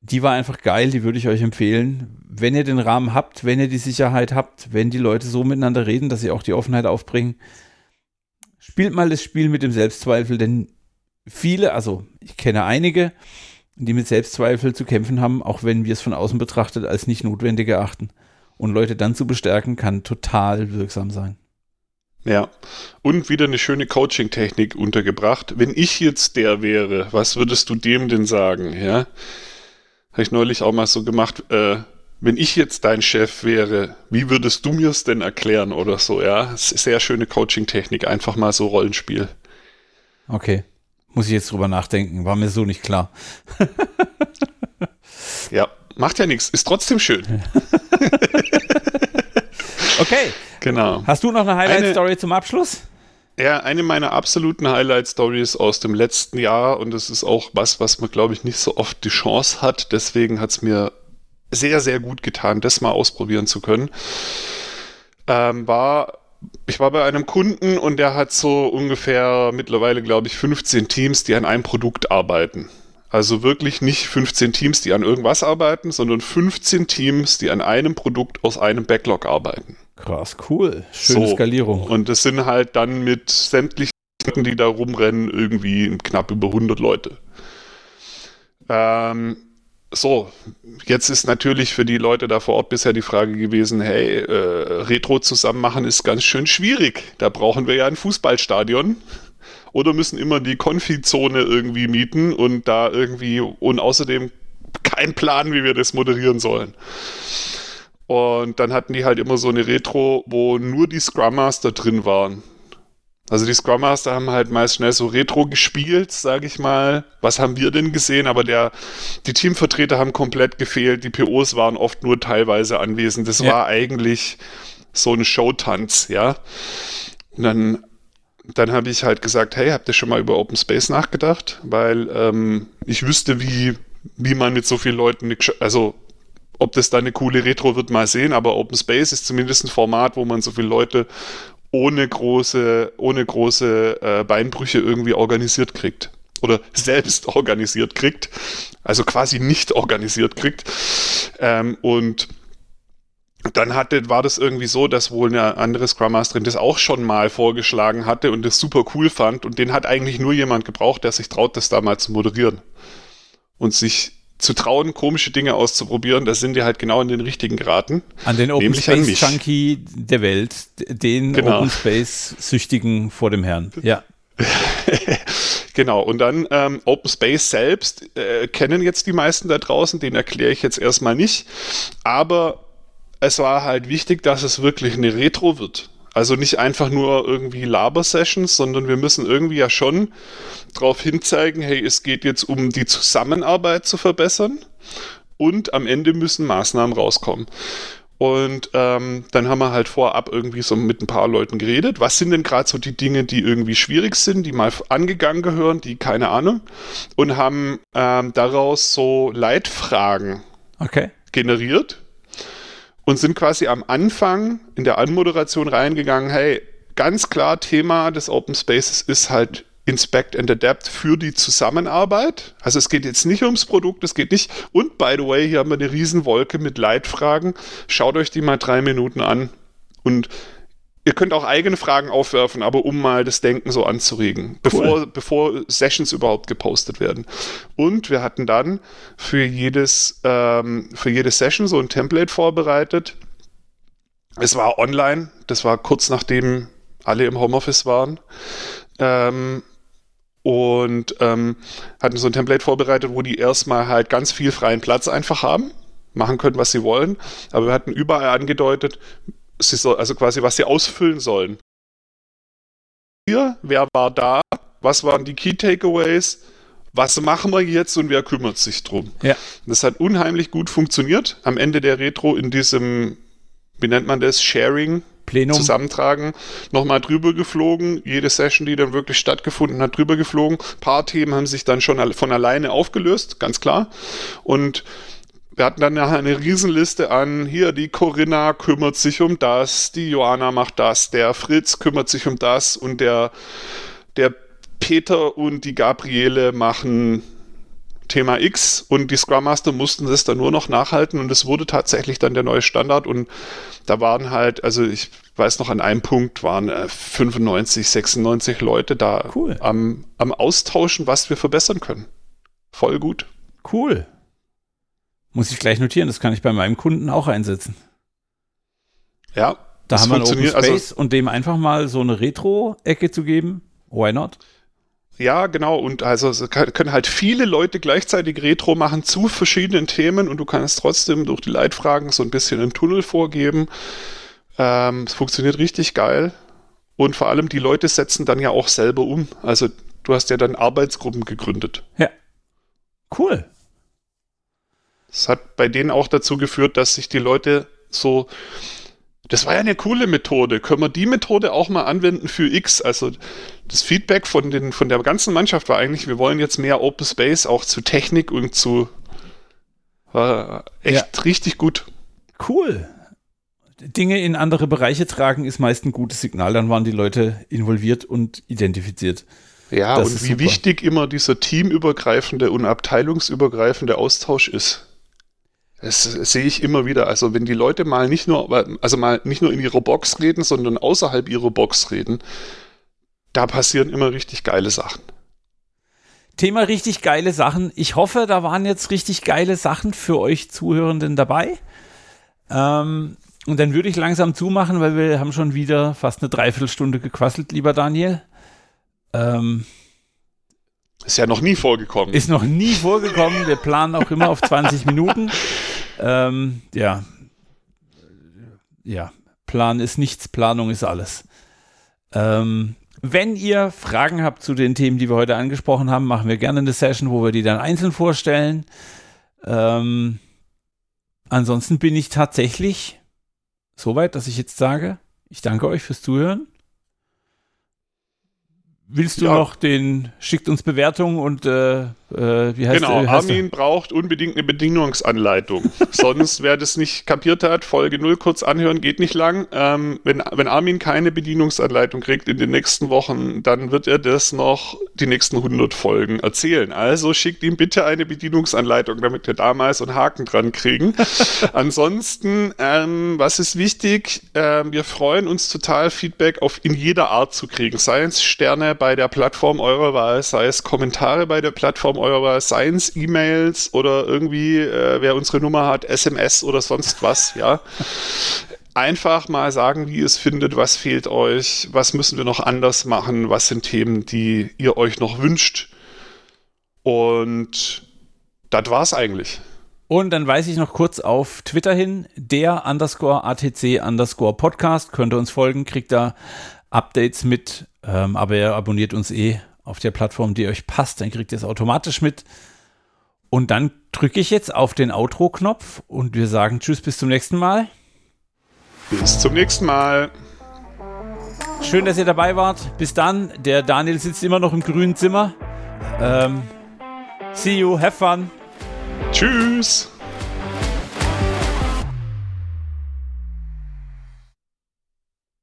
die war einfach geil, die würde ich euch empfehlen. Wenn ihr den Rahmen habt, wenn ihr die Sicherheit habt, wenn die Leute so miteinander reden, dass sie auch die Offenheit aufbringen, spielt mal das Spiel mit dem Selbstzweifel, denn viele, also ich kenne einige, die mit Selbstzweifel zu kämpfen haben, auch wenn wir es von außen betrachtet als nicht notwendig erachten. Und Leute dann zu bestärken, kann total wirksam sein. Ja, und wieder eine schöne Coaching-Technik untergebracht. Wenn ich jetzt der wäre, was würdest du dem denn sagen? Ja, habe ich neulich auch mal so gemacht. Äh, wenn ich jetzt dein Chef wäre, wie würdest du mir es denn erklären oder so? Ja, sehr schöne Coaching-Technik, einfach mal so Rollenspiel. Okay. Muss ich jetzt drüber nachdenken, war mir so nicht klar. ja, macht ja nichts, ist trotzdem schön. okay. Genau. Hast du noch eine Highlight-Story zum Abschluss? Ja, eine meiner absoluten Highlight-Stories aus dem letzten Jahr und das ist auch was, was man, glaube ich, nicht so oft die Chance hat. Deswegen hat es mir sehr, sehr gut getan, das mal ausprobieren zu können. Ähm, war ich war bei einem Kunden und der hat so ungefähr mittlerweile, glaube ich, 15 Teams, die an einem Produkt arbeiten. Also wirklich nicht 15 Teams, die an irgendwas arbeiten, sondern 15 Teams, die an einem Produkt aus einem Backlog arbeiten. Krass, cool. Schöne so. Skalierung. Und das sind halt dann mit sämtlichen, die da rumrennen, irgendwie knapp über 100 Leute. Ähm, so, jetzt ist natürlich für die Leute da vor Ort bisher die Frage gewesen, hey, äh, Retro zusammen machen ist ganz schön schwierig. Da brauchen wir ja ein Fußballstadion oder müssen immer die Konfizone irgendwie mieten und da irgendwie und außerdem kein Plan, wie wir das moderieren sollen. Und dann hatten die halt immer so eine Retro, wo nur die Scrum Master drin waren. Also die Scrum Master haben halt meist schnell so Retro gespielt, sage ich mal. Was haben wir denn gesehen? Aber der, die Teamvertreter haben komplett gefehlt. Die POs waren oft nur teilweise anwesend. Das ja. war eigentlich so ein Showtanz, ja. Und dann, dann habe ich halt gesagt, hey, habt ihr schon mal über Open Space nachgedacht? Weil ähm, ich wüsste, wie, wie man mit so vielen Leuten, also ob das dann eine coole Retro wird, mal sehen, aber Open Space ist zumindest ein Format, wo man so viele Leute ohne große, ohne große äh, Beinbrüche irgendwie organisiert kriegt. Oder selbst organisiert kriegt. Also quasi nicht organisiert kriegt. Ähm, und dann hatte, war das irgendwie so, dass wohl eine andere Scrum Masterin das auch schon mal vorgeschlagen hatte und das super cool fand. Und den hat eigentlich nur jemand gebraucht, der sich traut, das da mal zu moderieren. Und sich zu trauen, komische Dinge auszuprobieren, da sind die halt genau in den richtigen geraten. An den Open Space Junkie der Welt, den genau. Open Space Süchtigen vor dem Herrn. Ja. genau, und dann ähm, Open Space selbst äh, kennen jetzt die meisten da draußen, den erkläre ich jetzt erstmal nicht. Aber es war halt wichtig, dass es wirklich eine Retro wird. Also nicht einfach nur irgendwie Laber-Sessions, sondern wir müssen irgendwie ja schon darauf hinzeigen, hey, es geht jetzt um die Zusammenarbeit zu verbessern und am Ende müssen Maßnahmen rauskommen. Und ähm, dann haben wir halt vorab irgendwie so mit ein paar Leuten geredet. Was sind denn gerade so die Dinge, die irgendwie schwierig sind, die mal angegangen gehören, die keine Ahnung, und haben ähm, daraus so Leitfragen okay. generiert und sind quasi am Anfang in der Anmoderation reingegangen, hey, ganz klar Thema des Open Spaces ist halt Inspect and Adapt für die Zusammenarbeit. Also es geht jetzt nicht ums Produkt, es geht nicht. Und by the way, hier haben wir eine Riesenwolke mit Leitfragen. Schaut euch die mal drei Minuten an und Ihr könnt auch eigene Fragen aufwerfen, aber um mal das Denken so anzuregen, bevor, bevor Sessions überhaupt gepostet werden. Und wir hatten dann für jedes, ähm, für jede Session so ein Template vorbereitet. Es war online, das war kurz nachdem alle im Homeoffice waren. Ähm, und ähm, hatten so ein Template vorbereitet, wo die erstmal halt ganz viel freien Platz einfach haben, machen können, was sie wollen. Aber wir hatten überall angedeutet, sie soll, also quasi, was sie ausfüllen sollen. Hier, wer war da? Was waren die Key Takeaways? Was machen wir jetzt und wer kümmert sich drum? Ja. Das hat unheimlich gut funktioniert. Am Ende der Retro in diesem, wie nennt man das, Sharing, Plenum. Zusammentragen, nochmal drüber geflogen. Jede Session, die dann wirklich stattgefunden hat, drüber geflogen. Ein paar Themen haben sich dann schon von alleine aufgelöst, ganz klar. Und wir hatten dann nachher eine Riesenliste an, hier die Corinna kümmert sich um das, die Johanna macht das, der Fritz kümmert sich um das und der, der Peter und die Gabriele machen Thema X und die Scrum Master mussten das dann nur noch nachhalten und es wurde tatsächlich dann der neue Standard und da waren halt, also ich weiß noch an einem Punkt waren 95, 96 Leute da cool. am, am Austauschen, was wir verbessern können. Voll gut. Cool. Muss ich gleich notieren, das kann ich bei meinem Kunden auch einsetzen. Ja. Da haben wir einen Open Space also, und dem einfach mal so eine Retro-Ecke zu geben. Why not? Ja, genau. Und also können halt viele Leute gleichzeitig Retro machen zu verschiedenen Themen und du kannst trotzdem durch die Leitfragen so ein bisschen einen Tunnel vorgeben. Ähm, es funktioniert richtig geil. Und vor allem die Leute setzen dann ja auch selber um. Also du hast ja dann Arbeitsgruppen gegründet. Ja. Cool. Das hat bei denen auch dazu geführt, dass sich die Leute so. Das war ja eine coole Methode. Können wir die Methode auch mal anwenden für X? Also das Feedback von, den, von der ganzen Mannschaft war eigentlich, wir wollen jetzt mehr Open Space auch zu Technik und zu. War echt ja. richtig gut. Cool. Dinge in andere Bereiche tragen ist meist ein gutes Signal. Dann waren die Leute involviert und identifiziert. Ja, das und wie super. wichtig immer dieser teamübergreifende und abteilungsübergreifende Austausch ist. Das sehe ich immer wieder. Also wenn die Leute mal nicht nur, also mal nicht nur in ihrer Box reden, sondern außerhalb ihrer Box reden, da passieren immer richtig geile Sachen. Thema richtig geile Sachen. Ich hoffe, da waren jetzt richtig geile Sachen für euch Zuhörenden dabei. Ähm, und dann würde ich langsam zumachen, weil wir haben schon wieder fast eine Dreiviertelstunde gequasselt, lieber Daniel. Ähm, ist ja noch nie vorgekommen. Ist noch nie vorgekommen. Wir planen auch immer auf 20 Minuten. Ähm, ja. Ja. Plan ist nichts, Planung ist alles. Ähm, wenn ihr Fragen habt zu den Themen, die wir heute angesprochen haben, machen wir gerne eine Session, wo wir die dann einzeln vorstellen. Ähm, ansonsten bin ich tatsächlich so weit, dass ich jetzt sage, ich danke euch fürs Zuhören. Willst du ja. noch den, schickt uns Bewertungen und äh, äh, wie heißt Genau, Armin braucht unbedingt eine Bedienungsanleitung. Sonst, wer das nicht kapiert hat, Folge 0 kurz anhören, geht nicht lang. Ähm, wenn, wenn Armin keine Bedienungsanleitung kriegt in den nächsten Wochen, dann wird er das noch die nächsten 100 Folgen erzählen. Also schickt ihm bitte eine Bedienungsanleitung, damit wir damals einen Haken dran kriegen. Ansonsten, ähm, was ist wichtig? Ähm, wir freuen uns total, Feedback auf in jeder Art zu kriegen. Sei es Sterne bei der Plattform eurer Wahl, sei es Kommentare bei der Plattform eurer Science, E-Mails oder irgendwie, äh, wer unsere Nummer hat, SMS oder sonst was, ja. Einfach mal sagen, wie ihr es findet, was fehlt euch, was müssen wir noch anders machen, was sind Themen, die ihr euch noch wünscht. Und das war's eigentlich. Und dann weise ich noch kurz auf Twitter hin, der underscore ATC underscore Podcast. Könnt ihr uns folgen, kriegt da Updates mit, ähm, aber ihr abonniert uns eh auf der Plattform, die euch passt, dann kriegt ihr es automatisch mit. Und dann drücke ich jetzt auf den Outro-Knopf und wir sagen Tschüss, bis zum nächsten Mal. Bis zum nächsten Mal. Schön, dass ihr dabei wart. Bis dann. Der Daniel sitzt immer noch im grünen Zimmer. Ähm, see you, have fun. Tschüss.